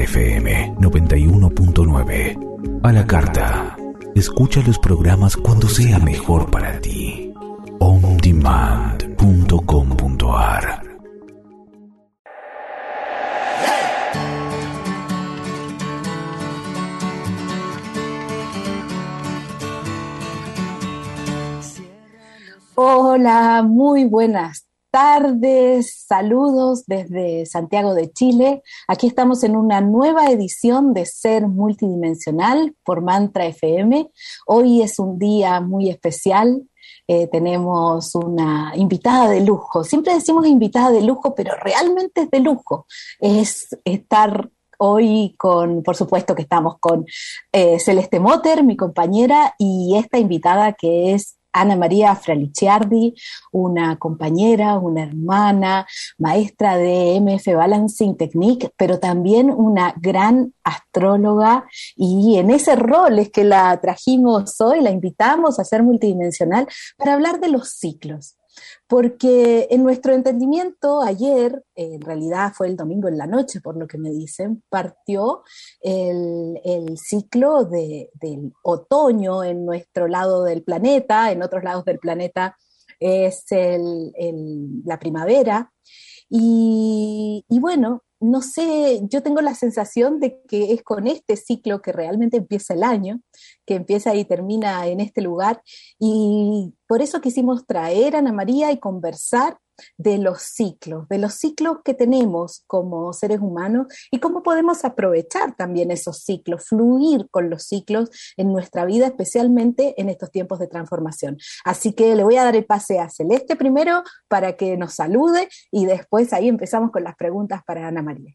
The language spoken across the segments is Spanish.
FM 91.9. A la carta. Escucha los programas cuando sea mejor para ti. ondemand.com.ar Hola, muy buenas tardes, saludos desde Santiago de Chile. Aquí estamos en una nueva edición de Ser Multidimensional por Mantra FM. Hoy es un día muy especial. Eh, tenemos una invitada de lujo. Siempre decimos invitada de lujo, pero realmente es de lujo. Es estar hoy con, por supuesto que estamos con eh, Celeste Motter, mi compañera, y esta invitada que es Ana María Fralicciardi, una compañera, una hermana, maestra de MF Balancing Technique, pero también una gran astróloga. Y en ese rol es que la trajimos hoy, la invitamos a ser multidimensional para hablar de los ciclos porque en nuestro entendimiento ayer, en realidad fue el domingo en la noche, por lo que me dicen, partió el, ciclo del otoño en nuestro lado del planeta, en otros lados del planeta es la primavera. y bueno, no sé, yo tengo la sensación de que es con este ciclo que realmente empieza el año, que empieza y termina en este lugar. Y por eso quisimos traer a Ana María y conversar de los ciclos, de los ciclos que tenemos como seres humanos y cómo podemos aprovechar también esos ciclos, fluir con los ciclos en nuestra vida, especialmente en estos tiempos de transformación. Así que le voy a dar el pase a Celeste primero para que nos salude y después ahí empezamos con las preguntas para Ana María.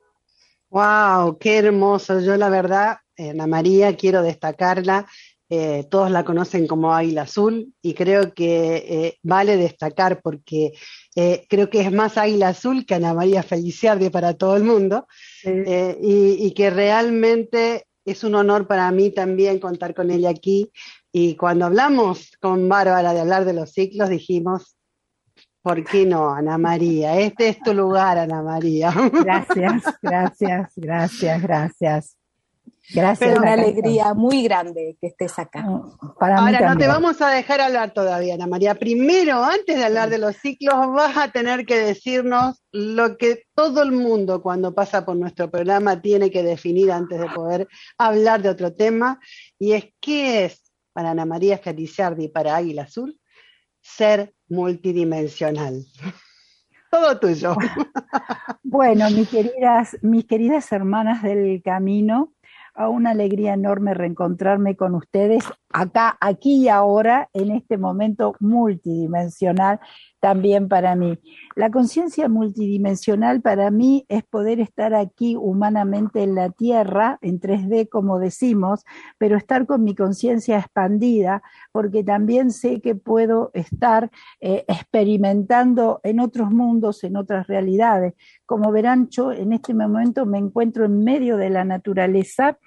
¡Wow! ¡Qué hermoso! Yo la verdad, Ana María, quiero destacarla eh, todos la conocen como Águila Azul y creo que eh, vale destacar porque eh, creo que es más Águila Azul que Ana María Feliciardi para todo el mundo y, que realmente es un honor para mí también contar con ella aquí y cuando hablamos con Bárbara de hablar de los ciclos dijimos ¿Por qué no, Ana María? Este es tu lugar, Ana María. Gracias, gracias, gracias, gracias. Gracias. Una alegría muy grande que estés acá. Ahora no te vamos a dejar hablar todavía, Ana María. Primero, antes de hablar de los ciclos, vas a tener que decirnos lo que todo el mundo cuando pasa por nuestro programa tiene que definir antes de poder hablar de otro tema. Y es qué es para Ana María Feliciardi y para Águila Azul ser multidimensional. Todo tuyo. Bueno, mis queridas, mis queridas hermanas del camino, a una alegría enorme reencontrarme con ustedes acá, aquí y ahora, en este momento multidimensional también para mí. La conciencia multidimensional para mí es poder estar aquí humanamente en la Tierra, en 3D como decimos, pero estar con mi conciencia expandida, porque también sé que puedo estar eh, experimentando en otros mundos, en otras realidades. Como verán, en este momento me encuentro en medio de la naturaleza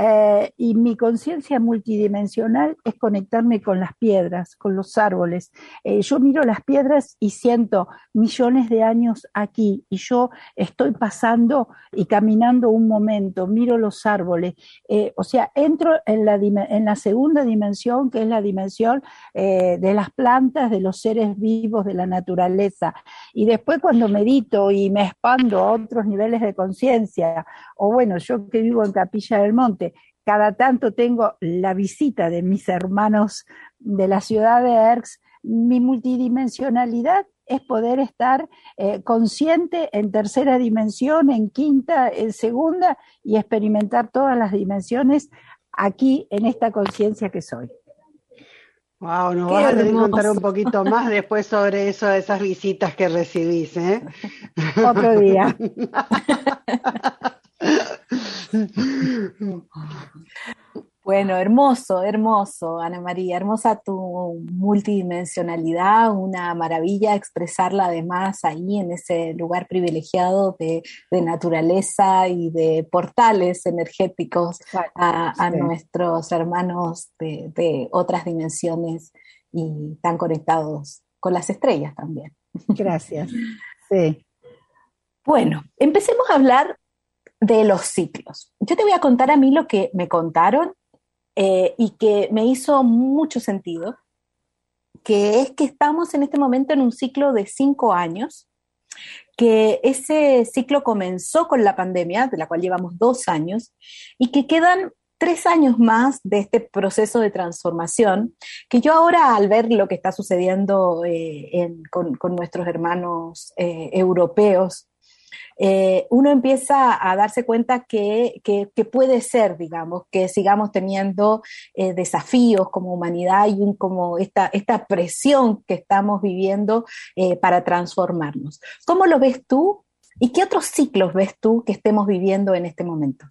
eh, y mi conciencia multidimensional es conectarme con las piedras, con los árboles. Eh, yo miro las piedras y siento millones de años aquí y yo estoy pasando y caminando un momento, miro los árboles. Eh, o sea, entro en la, en la segunda dimensión, que es la dimensión de las plantas, de los seres vivos, de la naturaleza. Y después cuando medito y me expando a otros niveles de conciencia, o bueno, yo que vivo en Capilla del Monte, cada tanto tengo la visita de mis hermanos de la ciudad de Erx, mi multidimensionalidad es poder estar eh, consciente en tercera dimensión, en quinta, en segunda y experimentar todas las dimensiones aquí en esta conciencia que soy. Wow, nos vas a tener que contar un poquito más después sobre eso, esas visitas que recibís, ¿eh? Otro día. Bueno, hermoso, hermoso, Ana María, hermosa tu multidimensionalidad, una maravilla expresarla además ahí en ese lugar privilegiado de, naturaleza y de portales energéticos a, nuestros hermanos de, de otras dimensiones y tan conectados con las estrellas también. Gracias. Sí. Bueno, empecemos a hablar de los ciclos. Yo te voy a contar a mí lo que me contaron eh, y que me hizo mucho sentido, que es que estamos en este momento en un ciclo de cinco años, que ese ciclo comenzó con la pandemia, de la cual llevamos dos años, y que quedan tres años más de este proceso de transformación, que yo ahora al ver lo que está sucediendo eh, con, nuestros hermanos eh, europeos, eh, uno empieza a darse cuenta que, puede ser, digamos, que sigamos teniendo desafíos como humanidad y como esta, esta presión que estamos viviendo para transformarnos. ¿Cómo lo ves tú? ¿Y qué otros ciclos ves tú que estemos viviendo en este momento?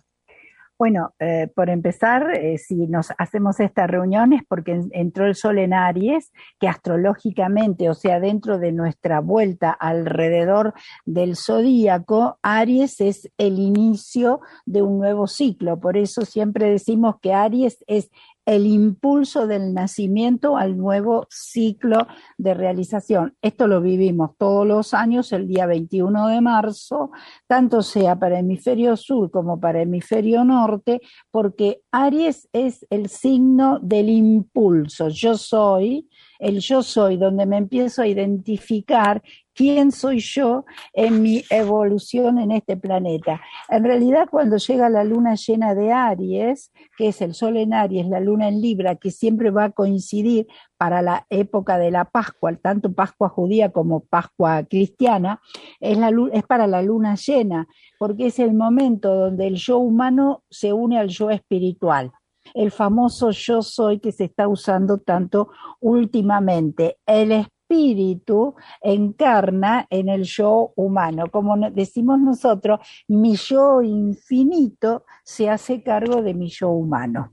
Bueno, eh, por empezar, eh, si nos hacemos estas reuniones, porque entró el Sol en Aries, que astrológicamente, o sea, dentro de nuestra vuelta alrededor del zodíaco, Aries es el inicio de un nuevo ciclo. Por eso siempre decimos que Aries es el impulso del nacimiento al nuevo ciclo de realización. Esto lo vivimos todos los años, el día 21 de marzo, tanto sea para hemisferio sur como para hemisferio norte, porque Aries es el signo del impulso. Yo soy, el yo soy, donde me empiezo a identificar quién soy yo en mi evolución en este planeta. En realidad, cuando llega la luna llena de Aries, que es el sol en Aries, la luna en Libra, que siempre va a coincidir para la época de la Pascua, tanto Pascua judía como Pascua cristiana, es, es para la luna llena, porque es el momento donde el yo humano se une al yo espiritual el famoso yo soy que se está usando tanto últimamente. El espíritu encarna en el yo humano. Como decimos nosotros, mi yo infinito se hace cargo de mi yo humano.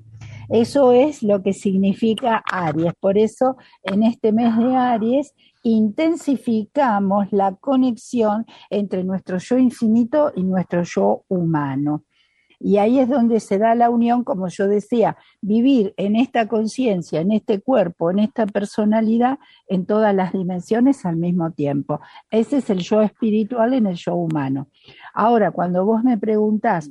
Eso es lo que significa Aries. Por eso, en este mes de Aries, intensificamos la conexión entre nuestro yo infinito y nuestro yo humano. Y ahí es donde se da la unión, como yo decía, vivir en esta conciencia, en este cuerpo, en esta personalidad, en todas las dimensiones al mismo tiempo. Ese es el yo espiritual en el yo humano. Ahora, cuando vos me preguntás,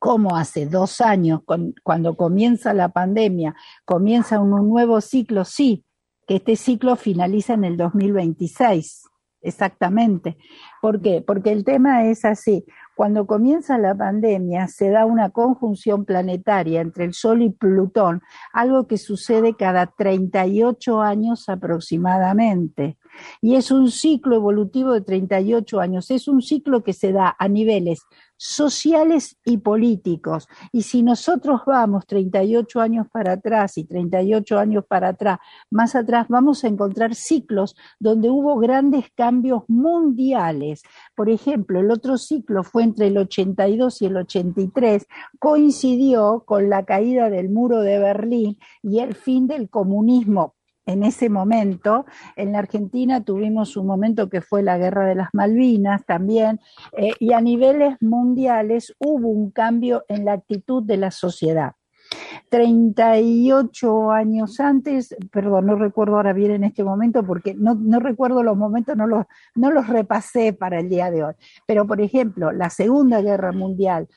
cómo hace dos años, cuando comienza la pandemia, comienza un, un, nuevo ciclo, sí, que este ciclo finaliza en el 2026, exactamente. ¿Por qué? Porque el tema es así, cuando comienza la pandemia se da una conjunción planetaria entre el Sol y Plutón, algo que sucede cada 38 años aproximadamente. Y es un ciclo evolutivo de 38 años. Es un ciclo que se da a niveles sociales y políticos. Y si nosotros vamos 38 años para atrás y 38 años para atrás, más atrás, vamos a encontrar ciclos donde hubo grandes cambios mundiales. Por ejemplo, el otro ciclo fue entre el 82 y el 83, coincidió con la caída del muro de Berlín y el fin del comunismo en ese momento. En la Argentina tuvimos un momento que fue la guerra de las Malvinas también, eh, y a niveles mundiales hubo un cambio en la actitud de la sociedad. 38 años antes, perdón, no recuerdo ahora bien en este momento porque no, recuerdo los momentos, no los, no los repasé para el día de hoy. Pero, por ejemplo, la Segunda Guerra Mundial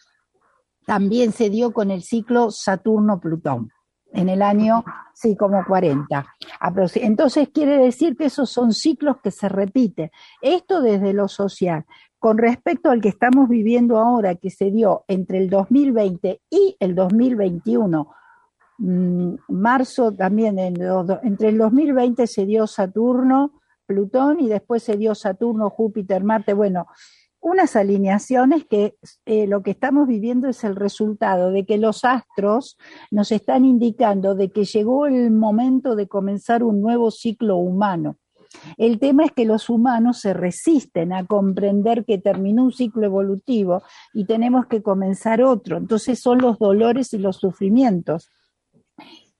también se dio con el ciclo Saturno-Plutón en el año, sí, como 40. Entonces quiere decir que esos son ciclos que se repiten. Esto desde lo social. Con respecto al que estamos viviendo ahora, que se dio entre el 2020 y el 2021, mm, marzo también, entre el 2020 se dio Saturno, Plutón y después se dio Saturno, Júpiter, Marte. Bueno, unas alineaciones que eh, lo que estamos viviendo es el resultado de que los astros nos están indicando de que llegó el momento de comenzar un nuevo ciclo humano. El tema es que los humanos se resisten a comprender que terminó un ciclo evolutivo y tenemos que comenzar otro. Entonces son los dolores y los sufrimientos.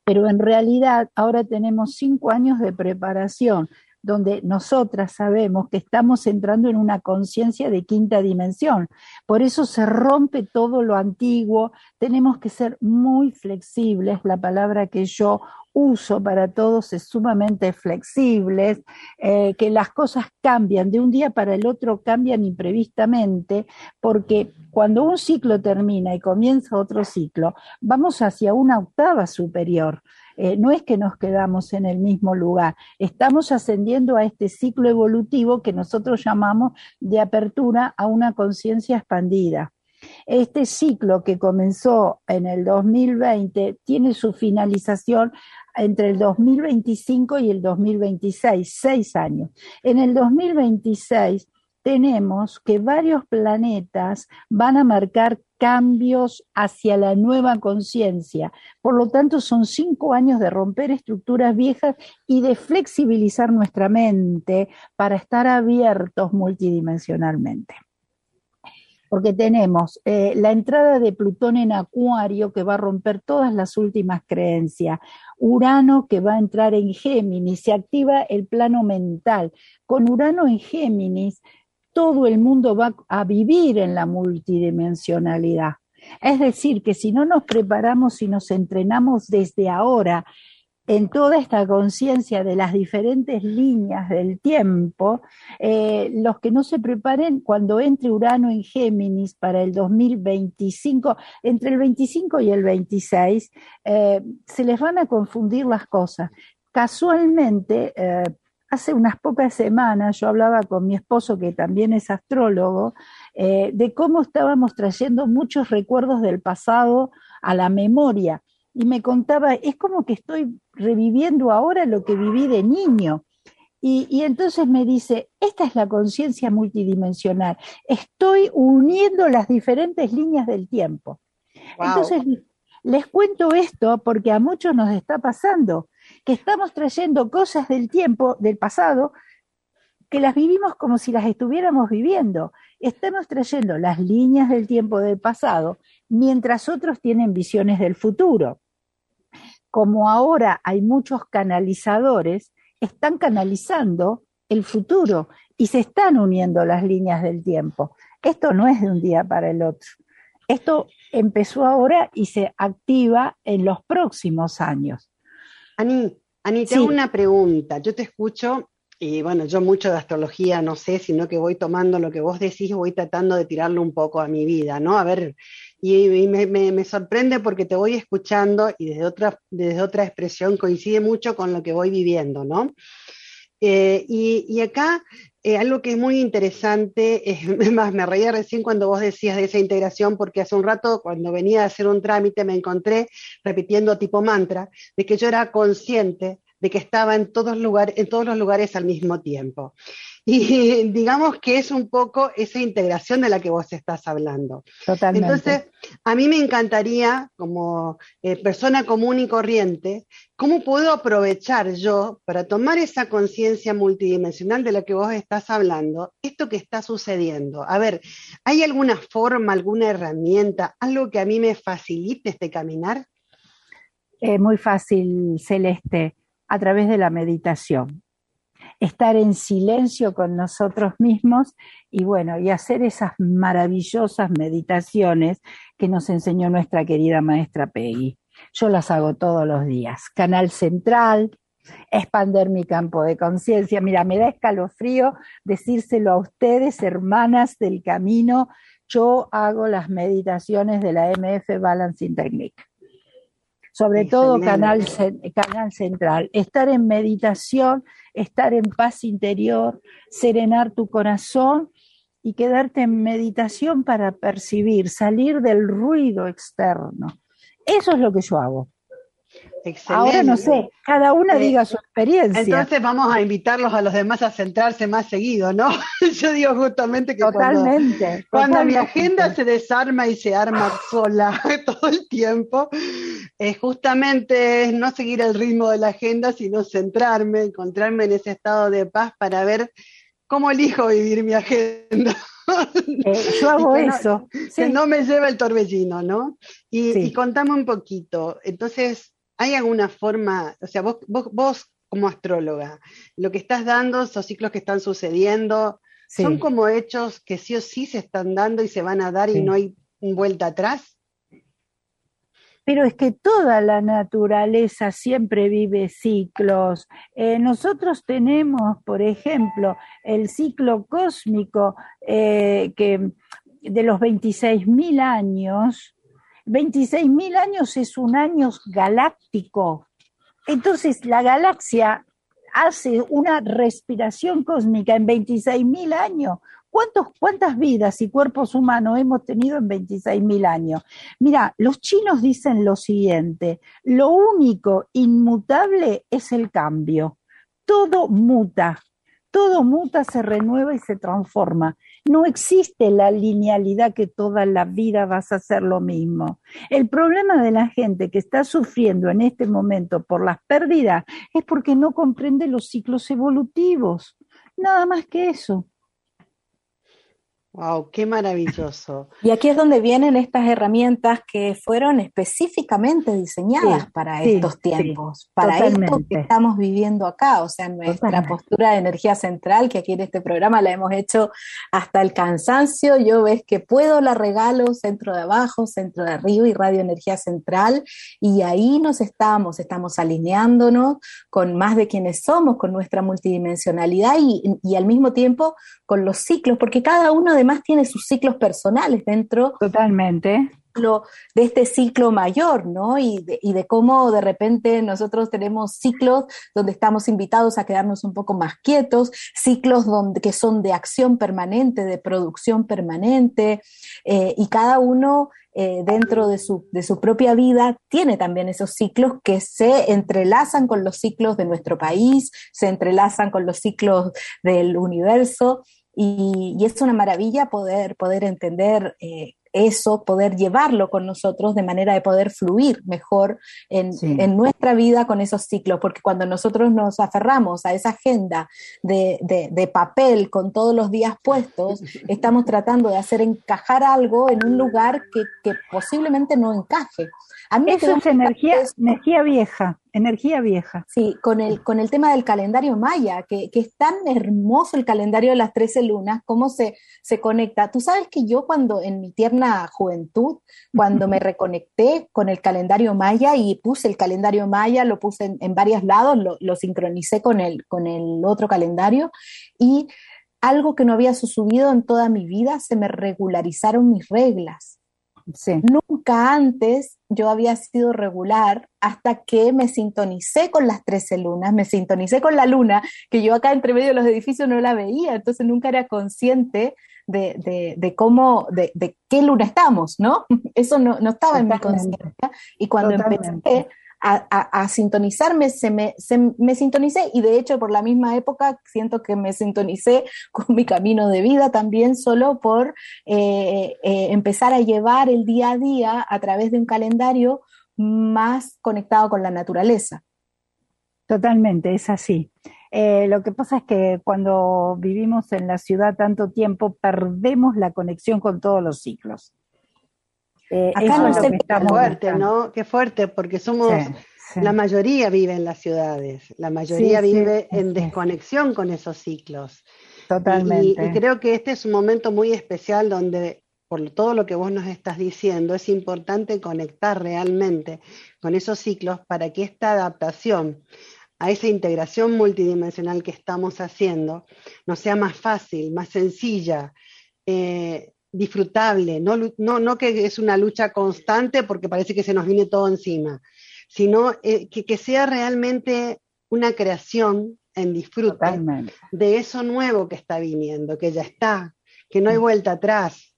Pero en realidad ahora tenemos cinco años de preparación donde nosotras sabemos que estamos entrando en una conciencia de quinta dimensión. Por eso se rompe todo lo antiguo, tenemos que ser muy flexibles, la palabra que yo uso para todos es sumamente flexibles, eh, que las cosas cambian, de un día para el otro cambian imprevistamente, porque cuando un ciclo termina y comienza otro ciclo, vamos hacia una octava superior. Eh, no es que nos quedamos en el mismo lugar, estamos ascendiendo a este ciclo evolutivo que nosotros llamamos de apertura a una conciencia expandida. Este ciclo que comenzó en el 2020 tiene su finalización entre el 2025 y el 2026, seis años. En el 2026 tenemos que varios planetas van a marcar cambios hacia la nueva conciencia. Por lo tanto, son cinco años de romper estructuras viejas y de flexibilizar nuestra mente para estar abiertos multidimensionalmente porque tenemos eh, la entrada de Plutón en Acuario que va a romper todas las últimas creencias, Urano que va a entrar en Géminis, se activa el plano mental. Con Urano en Géminis, todo el mundo va a vivir en la multidimensionalidad. Es decir, que si no nos preparamos y nos entrenamos desde ahora en toda esta conciencia de las diferentes líneas del tiempo, eh, los que no se preparen cuando entre Urano en Géminis para el 2025, entre el 25 y el 26, eh, se les van a confundir las cosas. Casualmente, eh, hace unas pocas semanas yo hablaba con mi esposo, que también es astrólogo, de cómo estábamos trayendo muchos recuerdos del pasado a la memoria y me contaba, es como que estoy reviviendo ahora lo que viví de niño. Y, entonces me dice, esta es la conciencia multidimensional, estoy uniendo las diferentes líneas del tiempo. Entonces, les cuento esto porque a muchos nos está pasando, que estamos trayendo cosas del tiempo, del pasado, que las vivimos como si las estuviéramos viviendo. Estamos trayendo las líneas del tiempo del pasado, mientras otros tienen visiones del futuro como ahora hay muchos canalizadores, están canalizando el futuro y se están uniendo las líneas del tiempo. Esto no es de un día para el otro. Esto empezó ahora y se activa en los próximos años. Ani, Ani, tengo una pregunta. Yo te escucho y bueno, yo mucho de astrología no sé, sino que voy tomando lo que vos decís, voy tratando de tirarlo un poco a mi vida, ¿no? A ver, y, me, sorprende porque te voy escuchando y desde otra, desde otra expresión coincide mucho con lo que voy viviendo, ¿no? Eh, y, acá eh, algo que es muy interesante, es más, me reía recién cuando vos decías de esa integración, porque hace un rato cuando venía a hacer un trámite me encontré repitiendo tipo mantra, de que yo era consciente de que estaba en todos, en todos los lugares al mismo tiempo. Y digamos que es un poco esa integración de la que vos estás hablando. Totalmente. Entonces, a mí me encantaría, como eh, persona común y corriente, ¿cómo puedo aprovechar yo para tomar esa conciencia multidimensional de la que vos estás hablando, esto que está sucediendo? A ver, ¿hay alguna forma, alguna herramienta, algo que a mí me facilite este caminar? Es muy fácil, Celeste, a través de la meditación estar en silencio con nosotros mismos y bueno, y hacer esas maravillosas meditaciones que nos enseñó nuestra querida maestra Peggy. Yo las hago todos los días. Canal central, expander mi campo de conciencia. Mira, me da escalofrío decírselo a ustedes, hermanas del camino. Yo hago las meditaciones de la MF Balancing Technique sobre todo canal, canal central. Estar en meditación, estar en paz interior, serenar tu corazón y quedarte en meditación para percibir, salir del ruido externo. Eso es lo que yo hago. Ahora no sé, cada una eh, diga su experiencia. Entonces vamos a invitarlos a los demás a centrarse más seguido, ¿no? Yo digo justamente que totalmente, cuando, mi agenda se desarma y se arma sola todo el tiempo, es justamente no seguir el ritmo de la agenda, sino centrarme, encontrarme en ese estado de paz para ver cómo elijo vivir mi agenda. Eh, yo hago eso. Que no me lleva el torbellino, ¿no? Y, y contame un poquito. Entonces, ¿Hay alguna forma, o sea, vos, vos, como astróloga, lo que estás dando, esos ciclos que están sucediendo, son como hechos que sí o sí se están dando y se van a dar y no hay vuelta atrás. Pero es que toda la naturaleza siempre vive ciclos. Eh, nosotros tenemos, por ejemplo, el ciclo cósmico eh, que de los 26.000 años, 26.000 años es un año galáctico. Entonces, la galaxia hace una respiración cósmica en 26.000 años. ¿Cuántos, ¿Cuántas vidas y cuerpos humanos hemos tenido en 26.000 años? Mira, los chinos dicen lo siguiente, lo único inmutable es el cambio. Todo muta, todo muta, se renueva y se transforma. No existe la linealidad que toda la vida vas a hacer lo mismo. El problema de la gente que está sufriendo en este momento por las pérdidas es porque no comprende los ciclos evolutivos. Nada más que eso. Wow, qué maravilloso. Y aquí es donde vienen estas herramientas que fueron específicamente diseñadas para estos tiempos, para esto que estamos viviendo acá, o sea, nuestra postura de energía central, que aquí en este programa la hemos hecho hasta el cansancio, yo ves que puedo, la regalo, centro de abajo, centro de arriba y radio energía central, y ahí nos estamos, estamos alineándonos con más de quienes somos, con nuestra multidimensionalidad y, y al mismo tiempo con los ciclos, porque cada uno además tiene sus ciclos personales dentro. Totalmente. De este ciclo mayor, ¿no? Y de, y de cómo de repente nosotros tenemos ciclos donde estamos invitados a quedarnos un poco más quietos, ciclos donde, que son de acción permanente, de producción permanente, eh, y cada uno eh, dentro de su, de su propia vida tiene también esos ciclos que se entrelazan con los ciclos de nuestro país, se entrelazan con los ciclos del universo y, es una maravilla poder, poder entender eh, eso, poder llevarlo con nosotros de manera de poder fluir mejor en, en, nuestra vida con esos ciclos, porque cuando nosotros nos aferramos a esa agenda de, de, de, papel con todos los días puestos, estamos tratando de hacer encajar algo en un lugar que, que posiblemente no encaje. A mí Eso es energía, energía vieja, energía vieja. Sí, con el, con el tema del calendario maya, que, que, es tan hermoso el calendario de las 13 lunas, cómo se, se conecta. Tú sabes que yo cuando en mi tierna juventud, cuando me reconecté con el calendario maya y puse el calendario maya, lo puse en, en varios lados, lo, lo, sincronicé con el, con el otro calendario y algo que no había sucedido en toda mi vida, se me regularizaron mis reglas Nunca antes yo había sido regular hasta que me sintonicé con las 13 lunas, me sintonicé con la luna, que yo acá entre medio de los edificios no la veía, entonces nunca era consciente de, de, cómo, de, de, qué luna estamos, ¿no? Eso no, no estaba en mi conciencia. Y cuando empecé a, sintonizarme, se me, se, me sintonicé y de hecho por la misma época siento que me sintonicé con mi camino de vida también solo por eh, eh, empezar a llevar el día a día a través de un calendario más conectado con la naturaleza. Totalmente, es así. Eh, lo que pasa es que cuando vivimos en la ciudad tanto tiempo perdemos la conexión con todos los ciclos. Eh, Acá no sé qué fuerte, ¿no? Qué fuerte, porque somos, la mayoría vive en las ciudades, la mayoría vive en desconexión con esos ciclos. Totalmente. Y, creo que este es un momento muy especial donde, por todo lo que vos nos estás diciendo, es importante conectar realmente con esos ciclos para que esta adaptación a esa integración multidimensional que estamos haciendo nos sea más fácil, más sencilla. Eh, disfrutable, no, no, no que es una lucha constante porque parece que se nos viene todo encima, sino eh, que, que, sea realmente una creación en disfrute de eso nuevo que está viniendo, que ya está, que no hay vuelta atrás,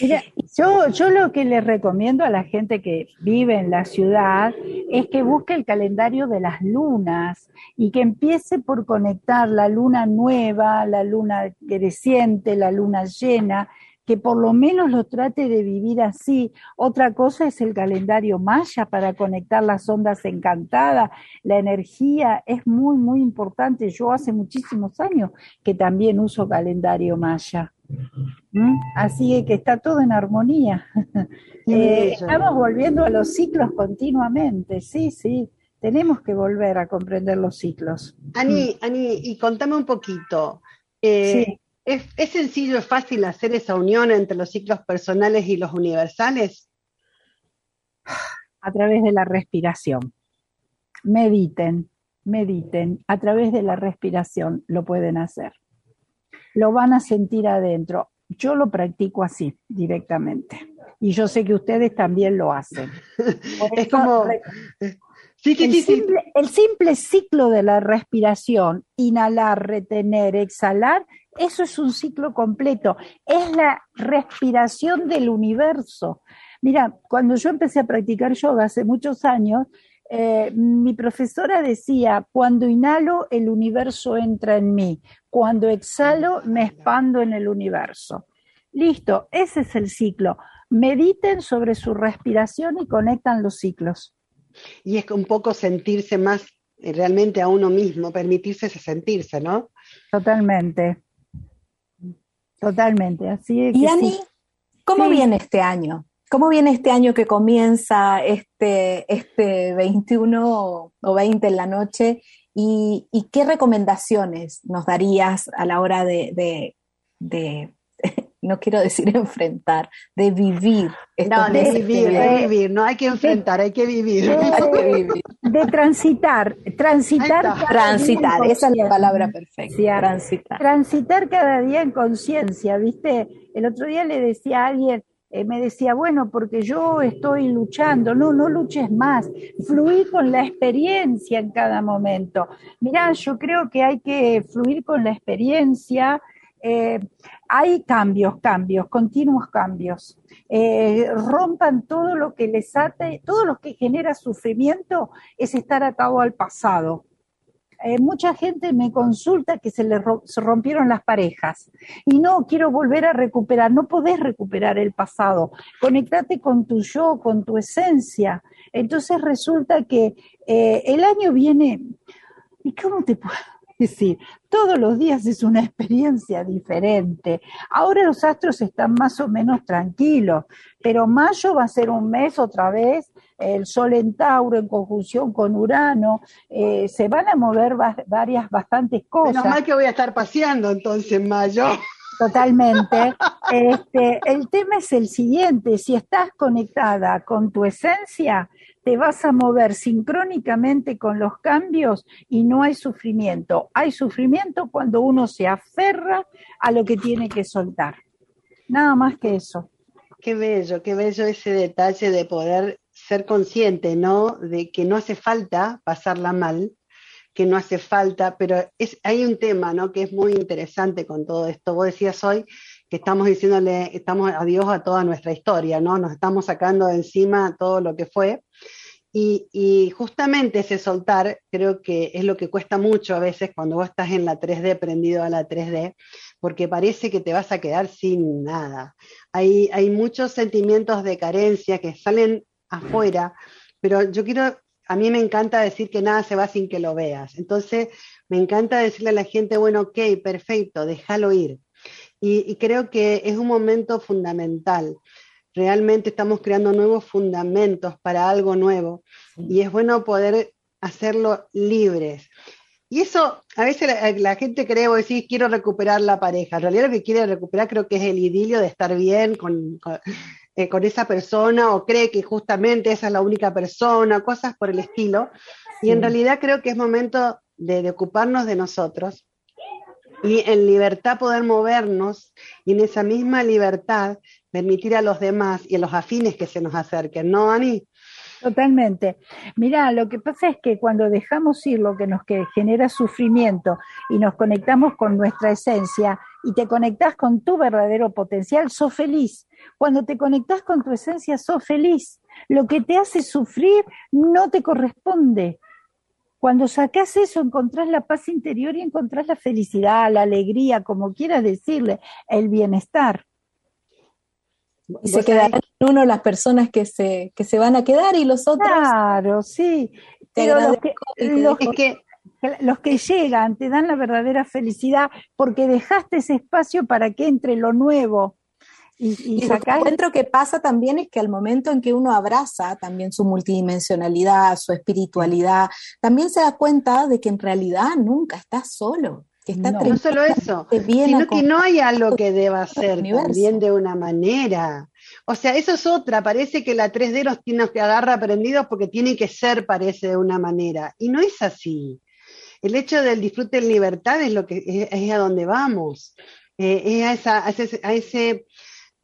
Mira, yo, yo lo que le recomiendo a la gente que vive en la ciudad es que busque el calendario de las lunas y que empiece por conectar la luna nueva, la luna creciente, la luna llena, que por lo menos lo trate de vivir así. Otra cosa es el calendario maya para conectar las ondas encantadas. La energía es muy, muy importante. Yo hace muchísimos años que también uso calendario maya. ¿Mm? Así que está todo en armonía. Eh, estamos volviendo a los ciclos continuamente, sí, sí. Tenemos que volver a comprender los ciclos. Ani, Ani, y contame un poquito. Eh, ¿es, ¿Es sencillo, es fácil hacer esa unión entre los ciclos personales y los universales? A través de la respiración. Mediten, mediten. A través de la respiración lo pueden hacer. Lo van a sentir adentro. Yo lo practico así, directamente. Y yo sé que ustedes también lo hacen. es como... Sí, sí, el, sí, simple, el simple ciclo de la respiración, inhalar, retener, exhalar, eso es un ciclo completo. Es la respiración del universo. Mira, cuando yo empecé a practicar yoga hace muchos años, eh, mi profesora decía, cuando inhalo el universo entra en mí, cuando exhalo me expando en el universo. Listo, ese es el ciclo. Mediten sobre su respiración y conectan los ciclos. Y es un poco sentirse más eh, realmente a uno mismo, permitirse sentirse, ¿no? Totalmente. Totalmente. Así es. Y Ani, ¿cómo sí. viene este año? ¿Cómo viene este año que comienza este, este 21 o 20 en la noche? ¿Y, y qué recomendaciones nos darías a la hora de, de, de no quiero decir enfrentar, de vivir. No, de vivir, de vivir, no hay que enfrentar, hay que vivir. De, hay que vivir. de transitar, transitar. Transitar, esa es la palabra perfecta. Sí, transitar. Transitar cada día en conciencia, ¿viste? El otro día le decía a alguien, eh, me decía, bueno, porque yo estoy luchando, no, no luches más, fluir con la experiencia en cada momento. Mirá, yo creo que hay que fluir con la experiencia, eh, hay cambios, cambios, continuos cambios. Eh, rompan todo lo que les ate, todo lo que genera sufrimiento es estar atado al pasado. Eh, mucha gente me consulta que se le rompieron las parejas y no quiero volver a recuperar, no podés recuperar el pasado, conectate con tu yo, con tu esencia. Entonces resulta que eh, el año viene, ¿y cómo te puedo decir? Todos los días es una experiencia diferente. Ahora los astros están más o menos tranquilos, pero mayo va a ser un mes otra vez el Sol en Tauro en conjunción con Urano, eh, se van a mover va varias, bastantes cosas. Menos mal que voy a estar paseando entonces en mayo. Totalmente. Este, el tema es el siguiente, si estás conectada con tu esencia, te vas a mover sincrónicamente con los cambios y no hay sufrimiento. Hay sufrimiento cuando uno se aferra a lo que tiene que soltar. Nada más que eso. Qué bello, qué bello ese detalle de poder ser consciente, ¿no? De que no hace falta pasarla mal, que no hace falta, pero es, hay un tema, ¿no? Que es muy interesante con todo esto. Vos decías hoy que estamos diciéndole, estamos adiós a toda nuestra historia, ¿no? Nos estamos sacando de encima todo lo que fue. Y, justamente ese soltar creo que es lo que cuesta mucho a veces cuando vos estás en la 3D, prendido a la 3D, porque parece que te vas a quedar sin nada. Hay, hay muchos sentimientos de carencia que salen afuera, pero yo quiero, a mí me encanta decir que nada se va sin que lo veas. Entonces, me encanta decirle a la gente, bueno, ok, perfecto, déjalo ir. Y, y creo que es un momento fundamental. Realmente estamos creando nuevos fundamentos para algo nuevo y es bueno poder hacerlo libres. Y eso, a veces la, la, gente cree, vos decís, quiero recuperar la pareja. En realidad lo que quiere recuperar creo que es el idilio de estar bien con, con, eh, con esa persona o cree que justamente esa es la única persona, cosas por el estilo. Y en realidad creo que es momento de, de, ocuparnos de nosotros y en libertad poder movernos y en esa misma libertad permitir a los demás y a los afines que se nos acerquen, ¿no, Ani? Totalmente. Mira, lo que pasa es que cuando dejamos ir lo que nos que genera sufrimiento y nos conectamos con nuestra esencia y te conectas con tu verdadero potencial, sos feliz. Cuando te conectas con tu esencia, sos feliz. Lo que te hace sufrir no te corresponde. Cuando sacás eso, encontrás la paz interior y encontrás la felicidad, la alegría, como quieras decirle, el bienestar. Y se quedarán uno las personas que se, que se van a quedar y los otros. Claro, sí. Pero los que, los, que, los que llegan te dan la verdadera felicidad porque dejaste ese espacio para que entre lo nuevo. Y, lo que encuentro que pasa también es que al momento en que uno abraza también su multidimensionalidad, su espiritualidad, también se da cuenta de que en realidad nunca está solo. Que está no, no solo eso, sino que no hay algo que deba ser también de una manera. O sea, eso es otra, parece que la 3D nos tiene que agarrar aprendidos porque tiene que ser, parece, de una manera. Y no es así. El hecho del disfrute en libertad es lo que es, a donde vamos. Eh, es a, ese eh,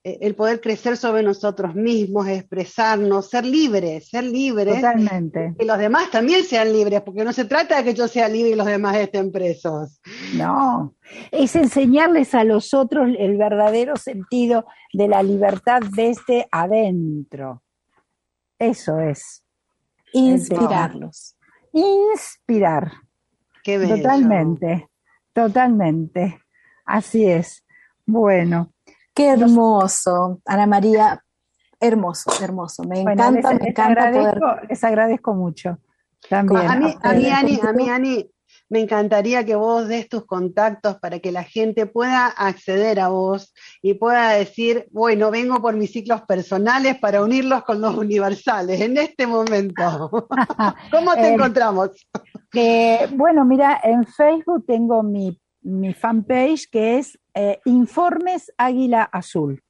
el poder crecer sobre nosotros mismos, expresarnos, ser libres, ser libres. Totalmente. Que los demás también sean libres, porque no se trata de que yo sea libre y los demás estén presos. No, es enseñarles a los otros el verdadero sentido de la libertad desde adentro. Eso es. Inspirarlos. Inspirar. Qué bello. Totalmente, totalmente. Así es. Bueno, Qué hermoso, Ana María, hermoso, hermoso. Me encanta, me encanta Les agradezco mucho. También. A mí, a mí, Ani, a mí, Ani, me encantaría que vos des tus contactos para que la gente pueda acceder a vos y pueda decir, bueno, vengo por mis ciclos personales para unirlos con los universales en este momento. ¿Cómo te eh, encontramos? bueno, mira, en Facebook tengo mi mi fanpage que es eh, Informes Águila Azul.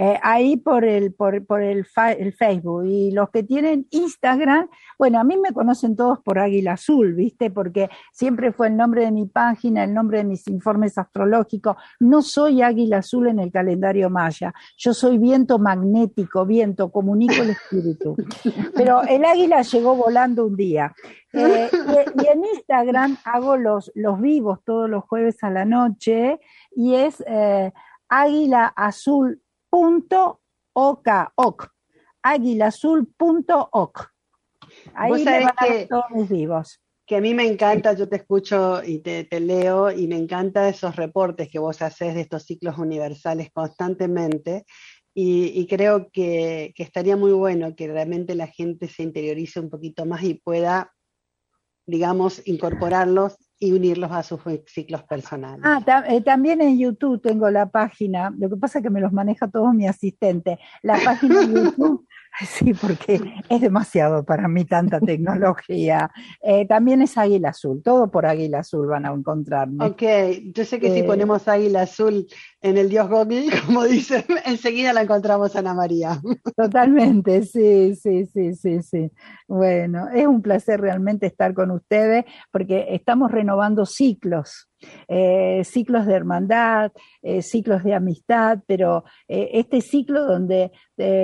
Eh, ahí por el, por, por el, el, Facebook. Y los que tienen Instagram, bueno, a mí me conocen todos por Águila Azul, ¿viste? Porque siempre fue el nombre de mi página, el nombre de mis informes astrológicos. No soy Águila Azul en el calendario maya, yo soy viento magnético, viento, comunico el espíritu. Pero el águila llegó volando un día. Eh, y, y, en Instagram hago los, los vivos todos los jueves a la noche y es eh, Águila Azul punto oca, oc, aguilazul.oc. Ahí me van que, todos mis vivos. Que a mí me encanta, yo te escucho y te, leo y me encanta esos reportes que vos haces de estos ciclos universales constantemente. Y, creo que, que, estaría muy bueno que realmente la gente se interiorice un poquito más y pueda, digamos, incorporarlos y unirlos a sus ciclos personales. Ah, eh, también en YouTube tengo la página, lo que pasa es que me los maneja todo mi asistente, la página de YouTube Sí, porque es demasiado para mí tanta tecnología. Eh, también es águila azul, todo por águila azul van a encontrarme. Ok, yo sé que si eh, ponemos águila azul en el dios Google, como dicen, enseguida la encontramos Ana María. Totalmente, sí, sí, sí, sí, sí. Bueno, es un placer realmente estar con ustedes porque estamos renovando ciclos. Eh, ciclos de hermandad, eh, ciclos de amistad, pero eh, este ciclo donde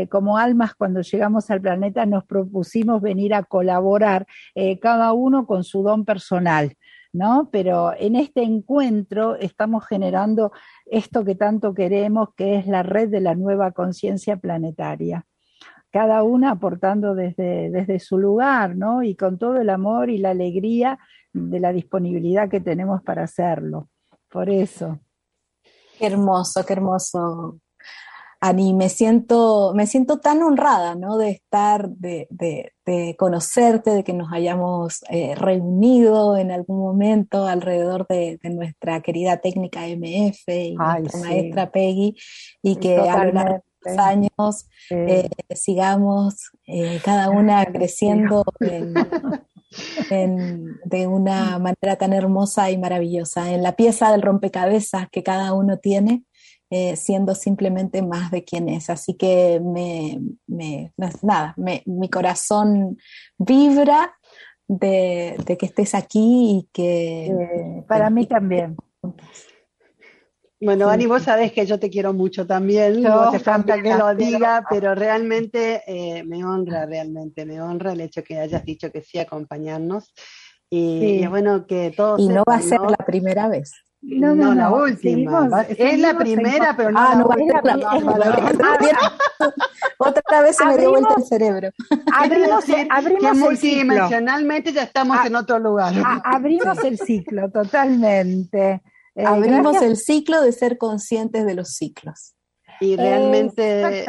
como almas cuando llegamos al planeta nos propusimos venir a colaborar, cada uno con su don personal. ¿No? Pero en este encuentro estamos generando esto que tanto queremos, que es la red de la nueva conciencia planetaria cada una aportando desde, desde su lugar, ¿no? Y con todo el amor y la alegría de la disponibilidad que tenemos para hacerlo. Por eso. Qué hermoso, qué hermoso. Ani, me siento, me siento tan honrada, ¿no? De estar, de, de, conocerte, de que nos hayamos eh, reunido en algún momento alrededor de, nuestra querida técnica MF y nuestra maestra Peggy, y que a lo años eh, sigamos eh, cada una creciendo de una manera tan hermosa y maravillosa, en la pieza del rompecabezas que cada uno tiene, eh, siendo simplemente más de quien es. Así que me, nada, mi corazón vibra de, de, que estés aquí y que... para mí también. Bueno, Ani, vos sabés que yo te quiero mucho también, no te falta que lo diga, pero realmente eh, me honra, realmente me honra el hecho que hayas dicho que sí acompañarnos. Y, es bueno que todos. Y no va a ser la primera vez. No, no, la última. es la primera, pero no, ah, no va a ser la última. Otra vez se me dio vuelta el cerebro. Abrimos, abrimos que multidimensionalmente ya estamos ah, en otro lugar. abrimos el ciclo, totalmente. Eh, Abrimos el ciclo de ser conscientes de los ciclos. Y realmente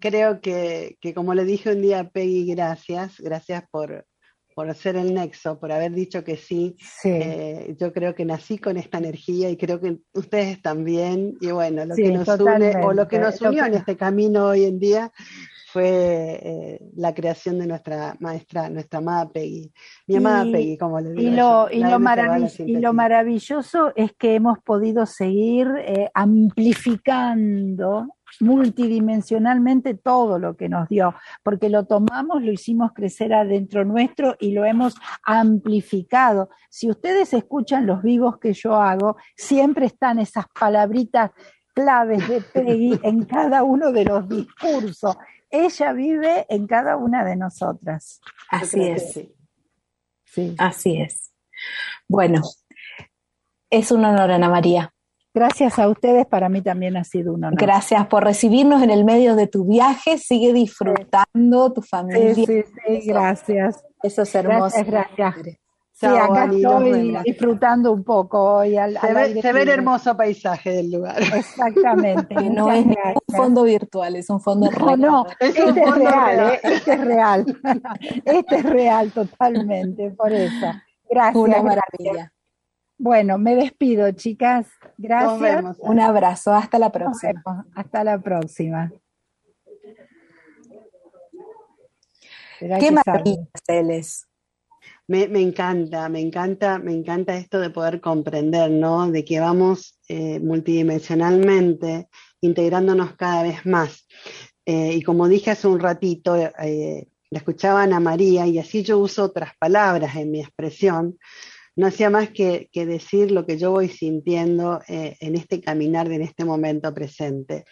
creo que, como le dije un día a Peggy, gracias, gracias por, por ser el nexo, por haber dicho que sí. Eh, yo creo que nací con esta energía y creo que ustedes también. Y bueno, lo que nos une o lo que nos unió en este camino hoy en día fue eh, la creación de nuestra maestra, nuestra amada Peggy, mi amada Peggy, como le digo. Y lo, y lo, maravilloso es que hemos podido seguir eh, amplificando multidimensionalmente todo lo que nos dio, porque lo tomamos, lo hicimos crecer adentro nuestro y lo hemos amplificado. Si ustedes escuchan los vivos que yo hago, siempre están esas palabritas claves de Peggy en cada uno de los discursos. Ella vive en cada una de nosotras. Así es. Sí. Así es. Bueno, es un honor, Ana María. Gracias a ustedes, para mí también ha sido un honor. Gracias por recibirnos en el medio de tu viaje, sigue disfrutando tu familia. Sí, sí, sí, gracias. Eso es hermoso. Gracias, gracias. Sí, acá estoy disfrutando un poco hoy al, se, ve, se ve, el hermoso paisaje del lugar. Exactamente. no es un fondo virtual, es un fondo real. No, no, este es real, ¿eh? este es real. este es real totalmente, por eso. Gracias. Una maravilla. Bueno, me despido, chicas. Gracias. Un abrazo. Hasta la próxima. Hasta la próxima. Qué maravilla, Celes. Me, encanta, me encanta, me encanta esto de poder comprender, ¿no? De que vamos eh, multidimensionalmente integrándonos cada vez más. Eh, y como dije hace un ratito, eh, la escuchaba Ana María y así yo uso otras palabras en mi expresión, no hacía más que, decir lo que yo voy sintiendo en este caminar de en este momento presente.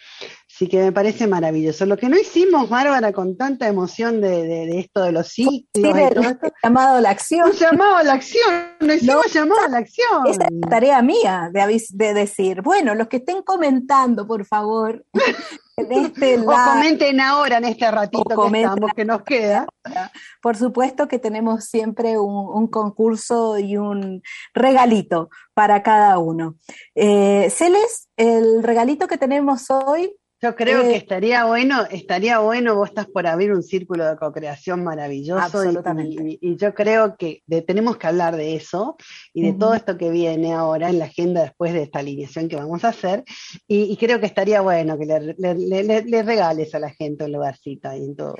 Así que me parece maravilloso. Lo que no hicimos, Bárbara, con tanta emoción de, esto de los ciclos. Sí, llamado a la acción. Un llamado a la acción, no hicimos llamado a la acción. Esa es la tarea mía de, de decir, bueno, los que estén comentando, por favor, este o comenten ahora en este ratito que, que nos queda. Por supuesto que tenemos siempre un, concurso y un regalito para cada uno. Eh, Celes, el regalito que tenemos hoy yo creo que eh, estaría bueno, estaría bueno, vos estás por abrir un círculo de co-creación maravilloso. Absolutamente. Y, yo creo que tenemos que hablar de eso y de todo esto que viene ahora en la agenda después de esta alineación que vamos a hacer. Y, creo que estaría bueno que le, regales a la gente un lugarcito ahí en todo.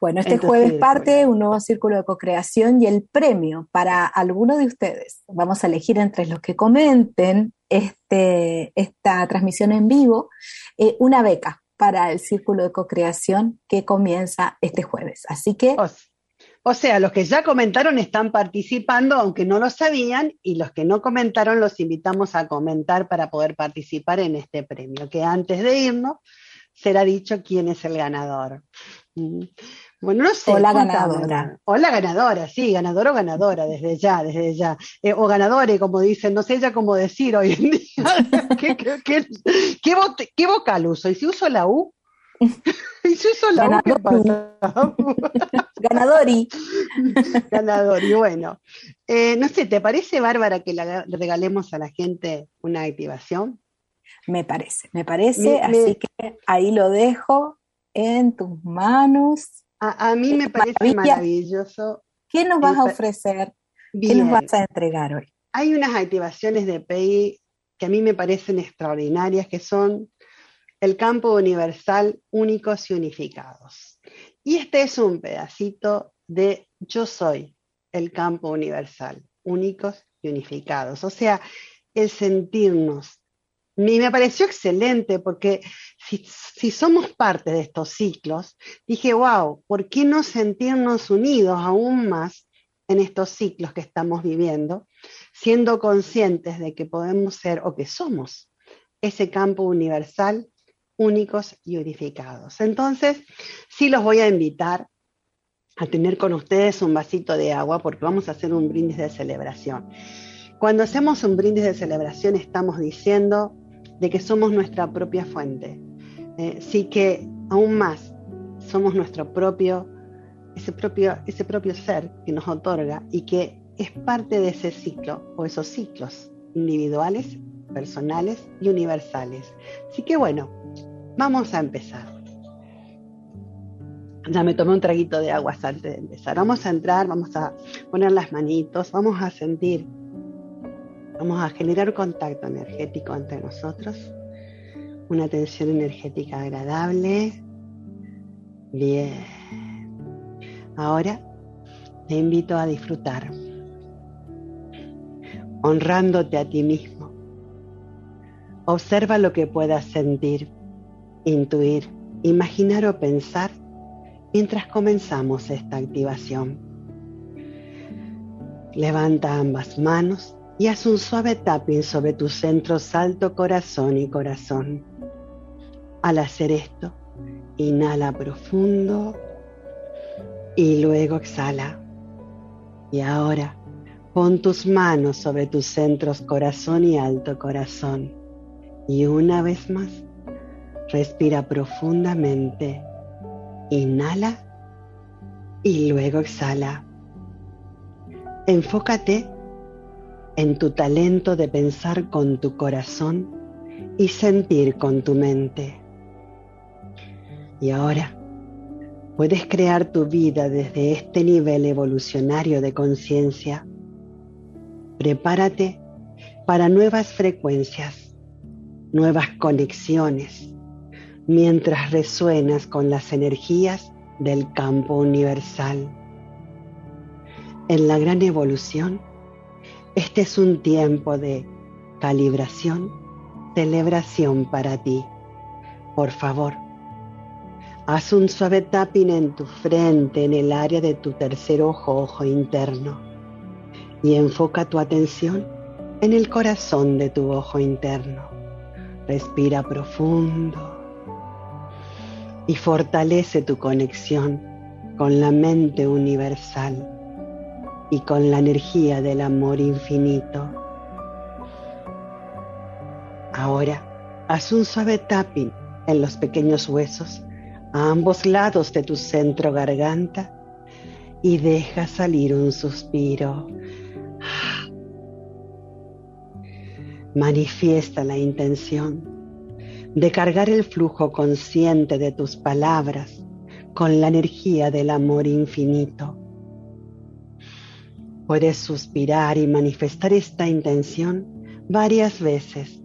Bueno, este jueves parte un nuevo círculo de co-creación y el premio para alguno de ustedes. Vamos a elegir entre los que comenten este, esta transmisión en vivo eh, una beca para el círculo de co-creación que comienza este jueves. Así que... O sea, los que ya comentaron están participando, aunque no lo sabían, y los que no comentaron los invitamos a comentar para poder participar en este premio, que antes de irnos será dicho quién es el ganador. Bueno, no sé. O la ganadora. O la ganadora, sí, ganador o ganadora, desde ya, desde ya. Eh, o ganadores, como dicen, no sé ya cómo decir hoy en día. ¿Qué, qué, qué, vocal uso? ¿Y si uso la U? ¿Y si uso la U? ¿Qué pasa? Ganadori. Ganadori, bueno. Eh, no sé, ¿te parece, Bárbara, que le regalemos a la gente una activación? Me parece, me parece, así que ahí lo dejo en tus manos. A, mí me parece maravilloso. ¿Qué nos vas a ofrecer? ¿Qué nos vas a entregar hoy? Hay unas activaciones de PI que a mí me parecen extraordinarias, que son el campo universal únicos y unificados. Y este es un pedacito de yo soy el campo universal, únicos y unificados. O sea, el sentirnos y me pareció excelente porque si, somos parte de estos ciclos, dije, wow, ¿por qué no sentirnos unidos aún más en estos ciclos que estamos viviendo, siendo conscientes de que podemos ser o que somos ese campo universal, únicos y unificados? Entonces, sí los voy a invitar a tener con ustedes un vasito de agua porque vamos a hacer un brindis de celebración. Cuando hacemos un brindis de celebración estamos diciendo de que somos nuestra propia fuente. Eh, sí que aún más somos nuestro propio ese, propio, ese propio ser que nos otorga y que es parte de ese ciclo o esos ciclos individuales, personales y universales. Así que bueno, vamos a empezar. Ya me tomé un traguito de agua antes de empezar. Vamos a entrar, vamos a poner las manitos, vamos a sentir, vamos a generar contacto energético entre nosotros. Una tensión energética agradable. Bien. Ahora te invito a disfrutar, honrándote a ti mismo. Observa lo que puedas sentir, intuir, imaginar o pensar mientras comenzamos esta activación. Levanta ambas manos y haz un suave tapping sobre tu centro salto corazón y corazón. Al hacer esto, inhala profundo y luego exhala. Y ahora pon tus manos sobre tus centros corazón y alto corazón. Y una vez más, respira profundamente Inhala y luego exhala. Enfócate en tu talento de pensar con tu corazón y sentir con tu mente. Y ahora puedes crear tu vida desde este nivel evolucionario de conciencia. Prepárate para nuevas frecuencias, nuevas conexiones mientras resuenas con las energías del campo universal. En la gran evolución, este es un tiempo de calibración, celebración para ti. Por favor, haz un suave tapping en tu frente, en el área de tu tercer ojo, ojo interno, y enfoca tu atención en el corazón de tu ojo interno. Respira profundo y fortalece tu conexión con la mente universal y con la energía del amor infinito. Ahora, haz un suave tapping en los pequeños huesos a ambos lados de tu centro garganta y deja salir un suspiro. Manifiesta la intención de cargar el flujo consciente de tus palabras con la energía del amor infinito. Puedes suspirar y manifestar esta intención varias veces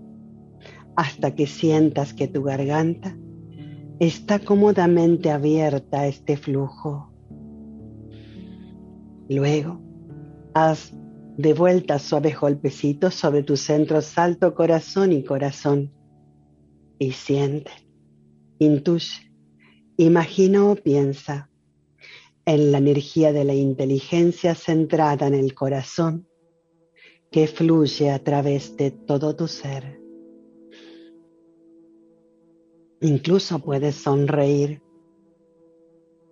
hasta que sientas que tu garganta está cómodamente abierta a este flujo. Luego, haz de vuelta suaves golpecitos sobre tu centro salto corazón y corazón y siente, intuye, imagina o piensa en la energía de la inteligencia centrada en el corazón que fluye a través de todo tu ser. Incluso puedes sonreír.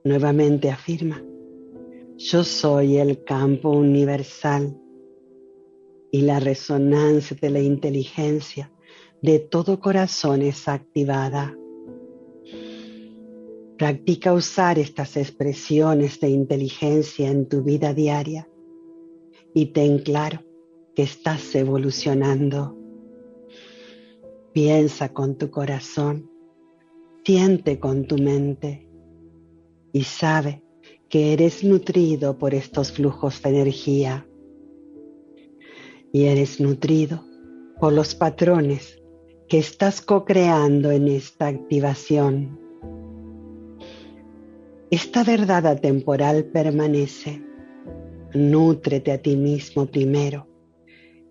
Nuevamente afirma, yo soy el campo universal y la resonancia de la inteligencia de todo corazón es activada. Practica usar estas expresiones de inteligencia en tu vida diaria y ten claro que estás evolucionando. Piensa con tu corazón, siente con tu mente y sabe que eres nutrido por estos flujos de energía y eres nutrido por los patrones que estás co-creando en esta activación. Esta verdad atemporal permanece. Nútrete a ti mismo primero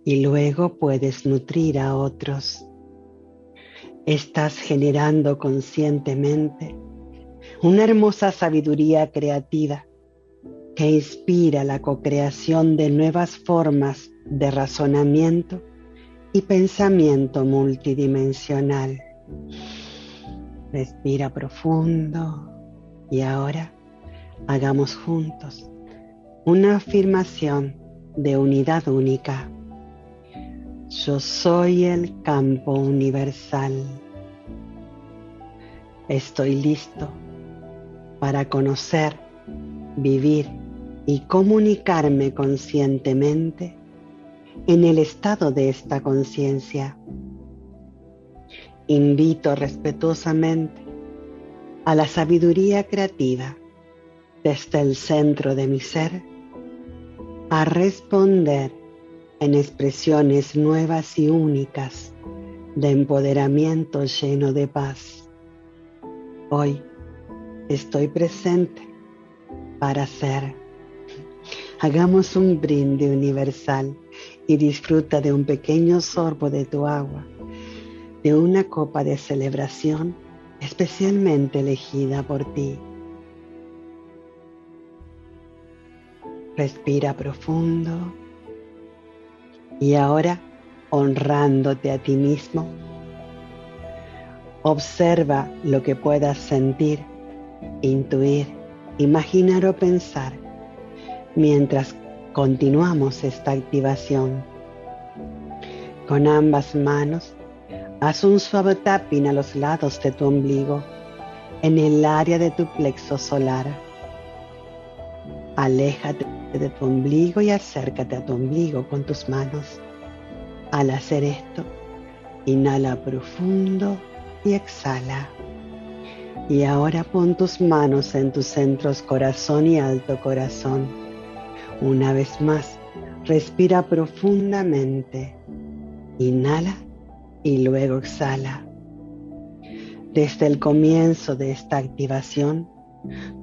y luego puedes nutrir a otros. Estás generando conscientemente una hermosa sabiduría creativa que inspira la co-creación de nuevas formas de razonamiento y pensamiento multidimensional. Respira profundo y ahora hagamos juntos una afirmación de unidad única. Yo soy el campo universal. Estoy listo para conocer, vivir y comunicarme conscientemente en el estado de esta conciencia. Invito respetuosamente a la sabiduría creativa desde el centro de mi ser a responder en expresiones nuevas y únicas de empoderamiento lleno de paz. Hoy estoy presente para ser. Hagamos un brinde universal y disfruta de un pequeño sorbo de tu agua, de una copa de celebración especialmente elegida por ti. Respira profundo y ahora honrándote a ti mismo, observa lo que puedas sentir, intuir, imaginar o pensar mientras continuamos esta activación. Con ambas manos, haz un suave tapping a los lados de tu ombligo, en el área de tu plexo solar. Aléjate de tu ombligo y acércate a tu ombligo con tus manos. Al hacer esto, inhala profundo y exhala. Y ahora pon tus manos en tus centros corazón y alto corazón. Una vez más, respira profundamente. Inhala y luego exhala. Desde el comienzo de esta activación,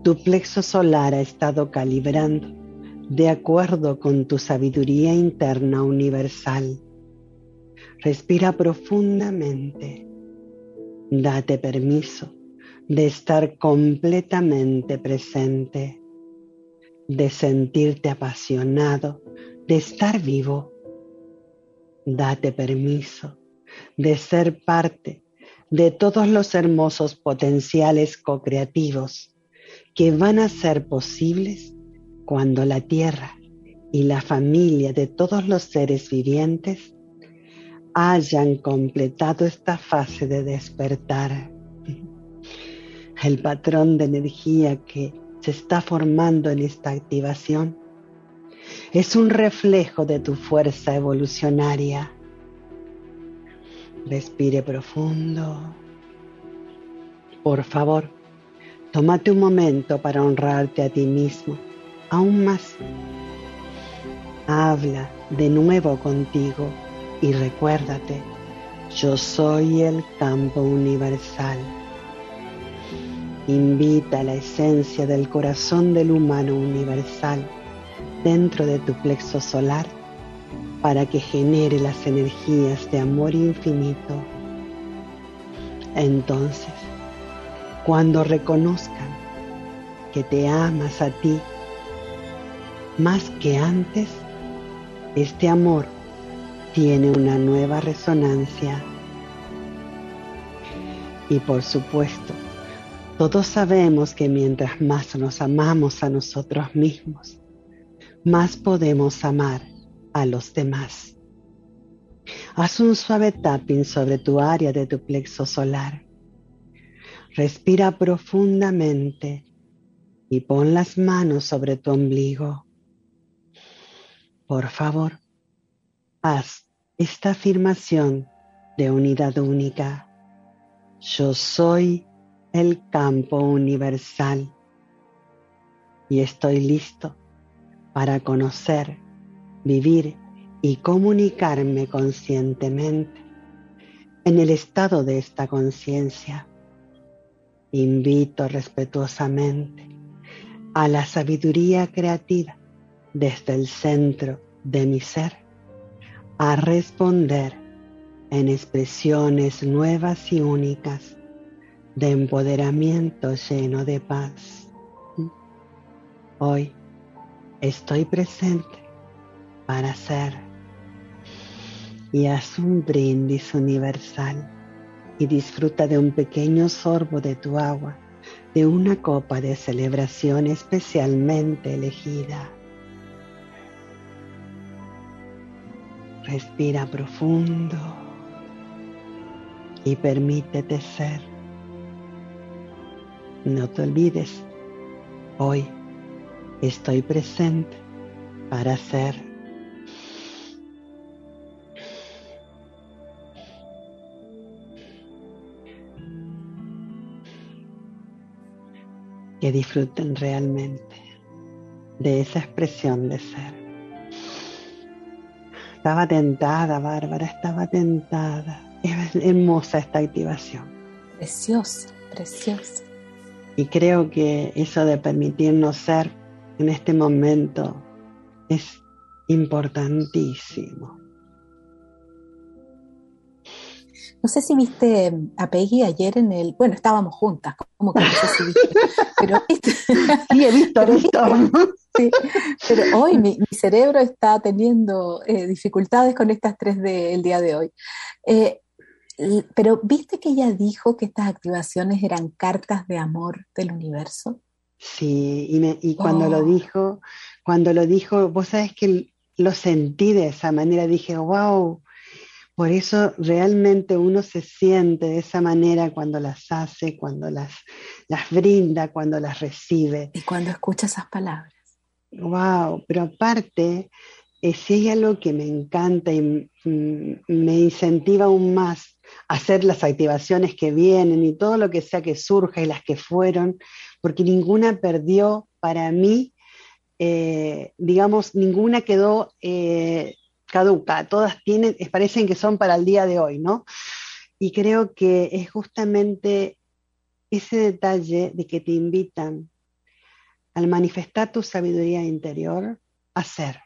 tu plexo solar ha estado calibrando de acuerdo con tu sabiduría interna universal. Respira profundamente. Date permiso de estar completamente presente, de sentirte apasionado, de estar vivo. Date permiso de ser parte de todos los hermosos potenciales co-creativos que van a ser posibles cuando la tierra y la familia de todos los seres vivientes hayan completado esta fase de despertar. El patrón de energía que se está formando en esta activación es un reflejo de tu fuerza evolucionaria. Respire profundo. Por favor, tómate un momento para honrarte a ti mismo aún más. Habla de nuevo contigo y recuérdate, yo soy el campo universal. Invita la esencia del corazón del humano universal dentro de tu plexo solar para que genere las energías de amor infinito. Entonces, cuando reconozcan que te amas a ti más que antes, este amor tiene una nueva resonancia. Y por supuesto, todos sabemos que mientras más nos amamos a nosotros mismos, más podemos amar a los demás. Haz un suave tapping sobre tu área de tu plexo solar. Respira profundamente y pon las manos sobre tu ombligo. Por favor, haz esta afirmación de unidad única. Yo soy el campo universal y estoy listo para conocer, vivir y comunicarme conscientemente en el estado de esta conciencia. Invito respetuosamente a la sabiduría creativa desde el centro de mi ser a responder en expresiones nuevas y únicas de empoderamiento lleno de paz. Hoy estoy presente para ser y haz un brindis universal y disfruta de un pequeño sorbo de tu agua, de una copa de celebración especialmente elegida. Respira profundo y permítete ser. No te olvides, hoy estoy presente para ser. Que disfruten realmente de esa expresión de ser. Estaba tentada, Bárbara, estaba tentada. Es hermosa esta activación. Preciosa, preciosa. Y creo que eso de permitirnos ser en este momento es importantísimo. No sé si viste a Peggy ayer en el. Bueno, estábamos juntas, como que no sé si viste. Pero, sí, he visto, Sí, pero hoy mi, cerebro está teniendo eh, dificultades con estas tres del día de hoy. Eh, pero viste que ella dijo que estas activaciones eran cartas de amor del universo. Sí, y, cuando lo oh. dijo, cuando lo dijo, vos sabes que lo sentí de esa manera, dije, wow, por eso realmente uno se siente de esa manera cuando las hace, cuando las, las brinda, cuando las recibe. Y cuando escucha esas palabras. Wow, pero aparte, eh, si hay algo que me encanta y me incentiva aún más a hacer las activaciones que vienen y todo lo que sea que surja y las que fueron, porque ninguna perdió para mí, eh, digamos, ninguna quedó eh, caduca, todas tienen, parecen que son para el día de hoy, ¿no? Y creo que es justamente ese detalle de que te invitan al manifestar tu sabiduría interior a ser.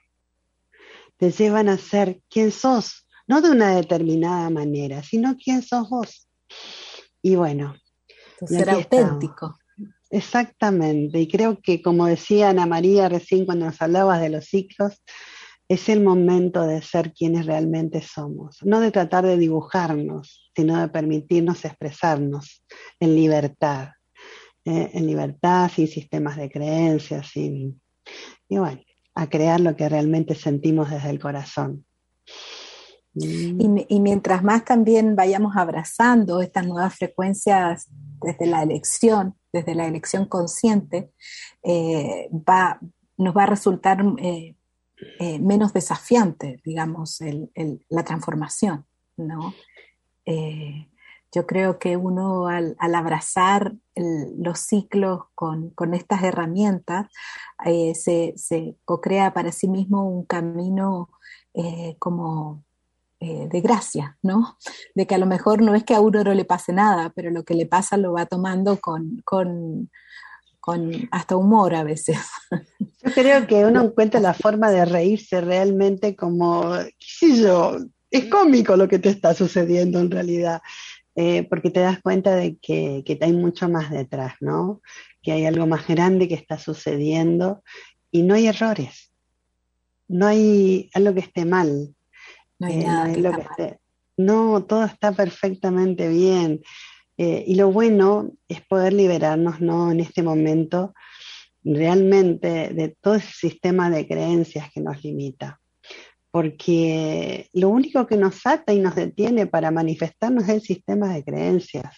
Te llevan a ser quien sos, no de una determinada manera, sino quién sos vos. Y bueno. ser auténtico. Exactamente. Y creo que como decía Ana María recién cuando nos hablabas de los ciclos, es el momento de ser quienes realmente somos, no de tratar de dibujarnos, sino de permitirnos expresarnos en libertad, ¿eh? en libertad, sin sistemas de creencias, sin... Y bueno, a crear lo que realmente sentimos desde el corazón. Mm. Y, mientras más también vayamos abrazando estas nuevas frecuencias desde la elección, desde la elección consciente, eh, va, nos va a resultar eh, eh, menos desafiante, digamos, la transformación, ¿no? Eh, yo creo que uno al, abrazar los ciclos con, estas herramientas eh, se, se co-crea para sí mismo un camino como de gracia, ¿no? De que a lo mejor no es que a uno no le pase nada, pero lo que le pasa lo va tomando con, con hasta humor a veces. Yo creo que uno encuentra la forma de reírse realmente como, qué sé yo, es cómico lo que te está sucediendo en realidad, eh, porque te das cuenta de que, que hay mucho más detrás, ¿no? Que hay algo más grande que está sucediendo y no hay errores, no hay algo que esté mal. No hay eh, nada que, no, todo está perfectamente bien. Eh, y lo bueno es poder liberarnos ¿no? en este momento realmente de todo ese sistema de creencias que nos limita. Porque lo único que nos ata y nos detiene para manifestarnos es el sistema de creencias.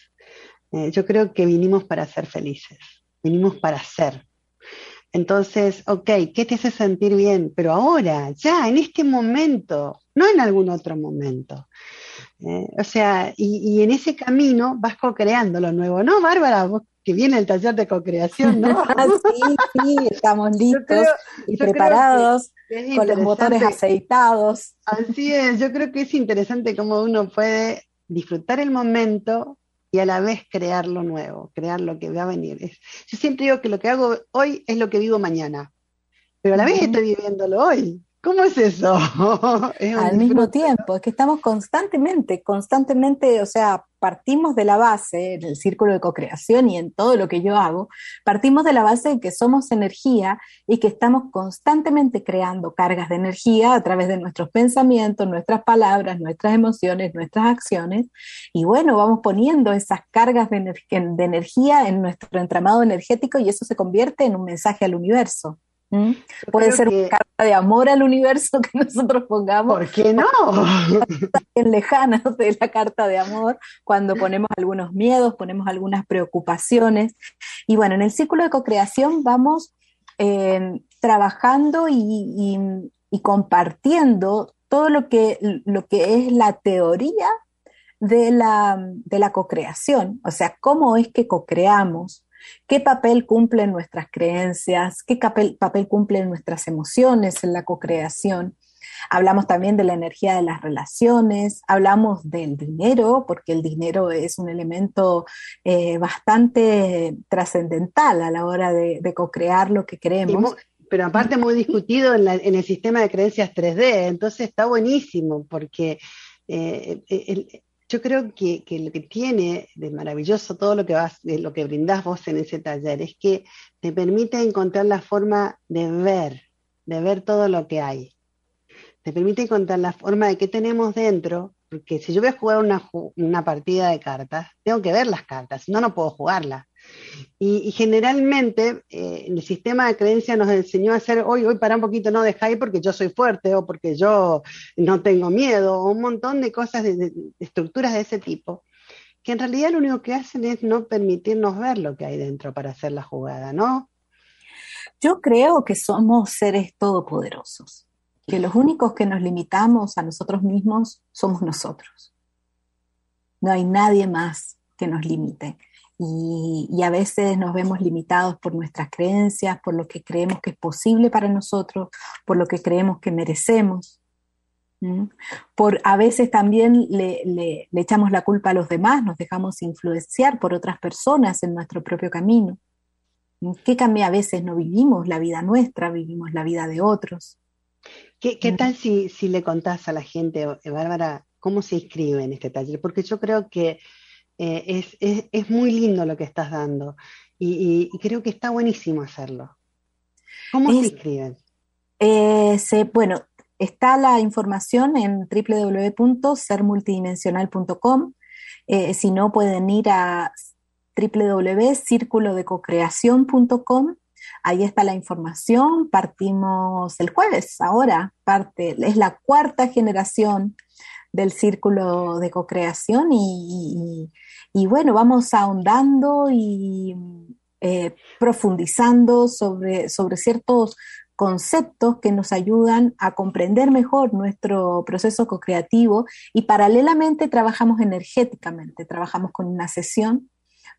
Eh, yo creo que vinimos para ser felices, vinimos para ser. Entonces, ok, ¿qué te hace sentir bien? Pero ahora, ya, en este momento, no en algún otro momento. Eh, o sea, y, en ese camino vas co-creando lo nuevo, ¿no, Bárbara? Vos que viene el taller de co-creación, ¿no? sí, sí, estamos listos y preparados con los motores aceitados. Así es, yo creo que es interesante cómo uno puede disfrutar el momento y a la vez crear lo nuevo, crear lo que va a venir. yo siempre digo que lo que hago hoy es lo que vivo mañana, pero a la vez estoy viviéndolo hoy. ¿Cómo es eso? Al mismo tiempo, es que estamos constantemente, constantemente, o sea, partimos de la base, en el círculo de co-creación y en todo lo que yo hago, partimos de la base de que somos energía y que estamos constantemente creando cargas de energía a través de nuestros pensamientos, nuestras palabras, nuestras emociones, nuestras acciones. Y bueno, vamos poniendo esas cargas de, de energía en nuestro entramado energético y eso se convierte en un mensaje al universo. ¿Mm? Puede ser una carta de amor al universo que nosotros pongamos. ¿Por qué no? En lejanas de la carta de amor, cuando ponemos algunos miedos, ponemos algunas preocupaciones. Y bueno, en el círculo de co-creación vamos eh, trabajando y, compartiendo todo lo que, lo que es la teoría de la, de la co-creación, o sea, cómo es que co-creamos, ¿Qué papel cumplen nuestras creencias? ¿Qué papel, papel cumplen nuestras emociones en la co-creación? Hablamos también de la energía de las relaciones, hablamos del dinero, porque el dinero es un elemento eh, bastante trascendental a la hora de, co-crear lo que queremos. pero aparte muy discutido en, el sistema de creencias 3D, entonces está buenísimo, porque eh, yo creo que, lo que tiene de maravilloso todo lo que vas, lo que brindás vos en ese taller, es que te permite encontrar la forma de ver, de ver todo lo que hay te permite encontrar la forma de qué tenemos dentro, porque si yo voy a jugar una, partida de cartas, tengo que ver las cartas, si no, no puedo jugarla. Y, generalmente eh, el sistema de creencia nos enseñó a hacer, hoy, hoy para un poquito, no dejáis porque yo soy fuerte o porque yo no tengo miedo, o un montón de cosas, de, estructuras de ese tipo, que en realidad lo único que hacen es no permitirnos ver lo que hay dentro para hacer la jugada, ¿no? Yo creo que somos seres todopoderosos que los únicos que nos limitamos a nosotros mismos somos nosotros. No hay nadie más que nos limite. Y, a veces nos vemos limitados por nuestras creencias, por lo que creemos que es posible para nosotros, por lo que creemos que merecemos. Por a veces también le, le, echamos la culpa a los demás, nos dejamos influenciar por otras personas en nuestro propio camino. ¿Qué cambia? A veces no vivimos la vida nuestra, vivimos la vida de otros. ¿Qué, tal si, le contás a la gente, eh, Bárbara, cómo se inscribe en este taller? Porque yo creo que eh, es, muy lindo lo que estás dando y, creo que está buenísimo hacerlo. ¿Cómo se inscriben? Eh, bueno, está la información en www.sermultidimensional.com. si no, pueden ir a www.circulodecocreación.com Ahí está la información, partimos el jueves, ahora parte, es la cuarta generación del círculo de co-creación y, bueno, vamos ahondando y eh, profundizando sobre, sobre ciertos conceptos que nos ayudan a comprender mejor nuestro proceso co-creativo y paralelamente trabajamos energéticamente, trabajamos con una sesión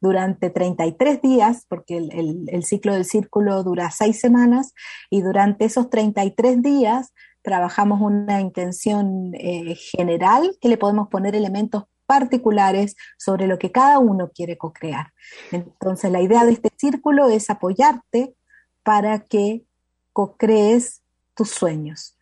durante 33 días, porque el, ciclo del círculo dura seis semanas, y durante esos 33 días trabajamos una intención eh, general que le podemos poner elementos particulares sobre lo que cada uno quiere co-crear. Entonces, la idea de este círculo es apoyarte para que co-crees tus sueños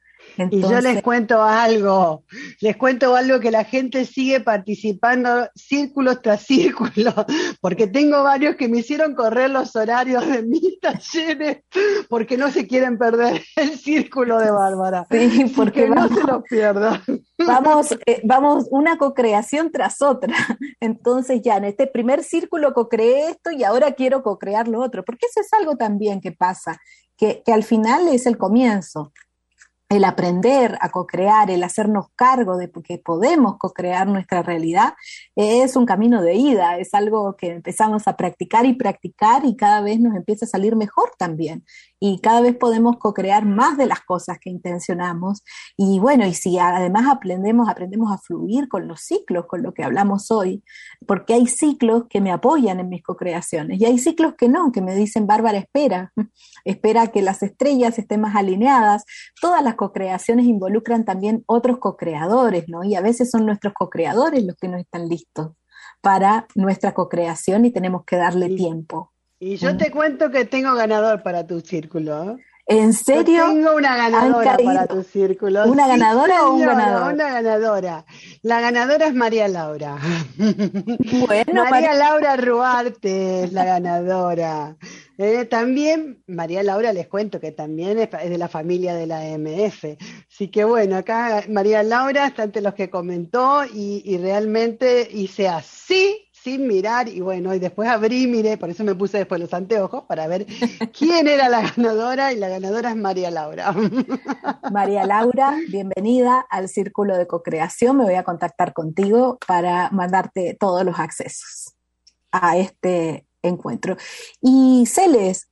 y yo les cuento algo, les cuento algo que la gente sigue participando círculo tras círculo, porque tengo varios que me hicieron correr los horarios de mis talleres porque no se quieren perder el círculo de Bárbara. Sí, porque no se lo pierdan. Vamos, eh, vamos una co-creación tras otra. Entonces ya en este primer círculo co-creé esto y ahora quiero co-crear lo otro, porque eso es algo también que pasa, que, que al final es el comienzo el aprender a co-crear, el hacernos cargo de que podemos co-crear nuestra realidad, es un camino de ida, es algo que empezamos a practicar y practicar y cada vez nos empieza a salir mejor también y cada vez podemos co-crear más de las cosas que intencionamos. Y bueno, y si además aprendemos, aprendemos a fluir con los ciclos, con lo que hablamos hoy, porque hay ciclos que me apoyan en mis co-creaciones y hay ciclos que no, que me dicen, Bárbara, espera, espera que las estrellas estén más alineadas. Todas las co-creaciones involucran también otros co-creadores, ¿no? Y a veces son nuestros co-creadores los que no están listos para nuestra co-creación y tenemos que darle tiempo. Y yo te cuento que tengo ganador para tu círculo. ¿eh? ¿En serio? tengo una ganadora para tu círculo. ¿Una ganadora o un ganador? Una ganadora. La ganadora es María Laura. Bueno, María Laura Ruarte es la ganadora. Eh, también, María Laura, les cuento que también es, de la familia de la MF. Así que bueno, acá María Laura está entre los que comentó y, y realmente hice así sin mirar y bueno, y después abrí, miré, por eso me puse después los anteojos para ver quién era la ganadora y la ganadora es María Laura. María Laura, bienvenida al Círculo de Cocreación. Me voy a contactar contigo para mandarte todos los accesos a este encuentro. Y Celes,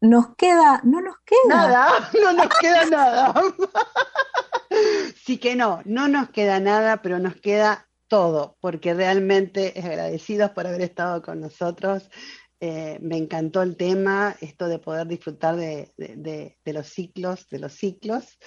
nos queda, no nos queda. Nada, no nos queda nada. Sí que no, no nos queda nada, pero nos queda todo, porque realmente agradecidos por haber estado con nosotros. eh, me encantó el tema, esto de poder disfrutar de, los ciclos, de los ciclos.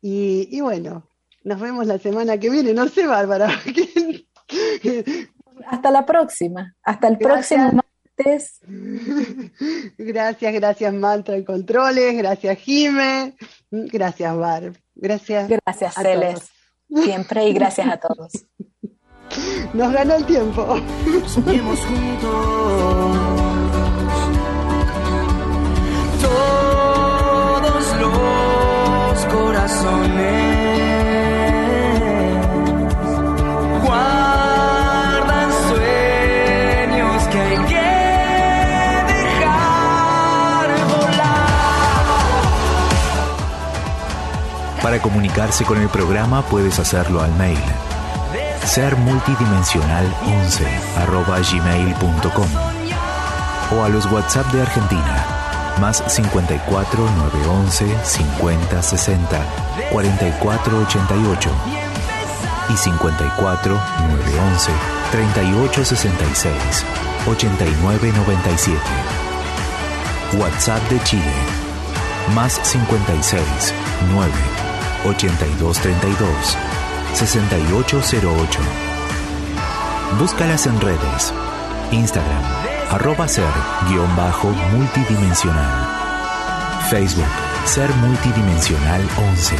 Y, bueno, nos vemos la semana que viene, no sé, Bárbara. Hasta la próxima, hasta el próximo martes. Gracias, gracias Mantra en Controles, gracias Jime, gracias Barb, gracias. Gracias Celes, siempre y gracias a todos. Nos ganó el tiempo. Soñemos juntos. Todos los corazones guardan sueños que hay que dejar volar. Para comunicarse con el programa puedes hacerlo al mail ser multidimensional 11 arroba gmail.com o a los WhatsApp de Argentina más 54 911 50 60 44 88 y 54 911 38 66 89 97 WhatsApp de Chile más 56 9 82 32 6808. Búscalas en redes. Instagram, arroba ser guion bajo multidimensional. Facebook, ser multidimensional 11.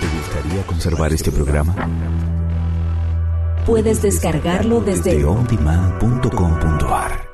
¿Te gustaría conservar este programa? Puedes descargarlo desde, desde ondemand.com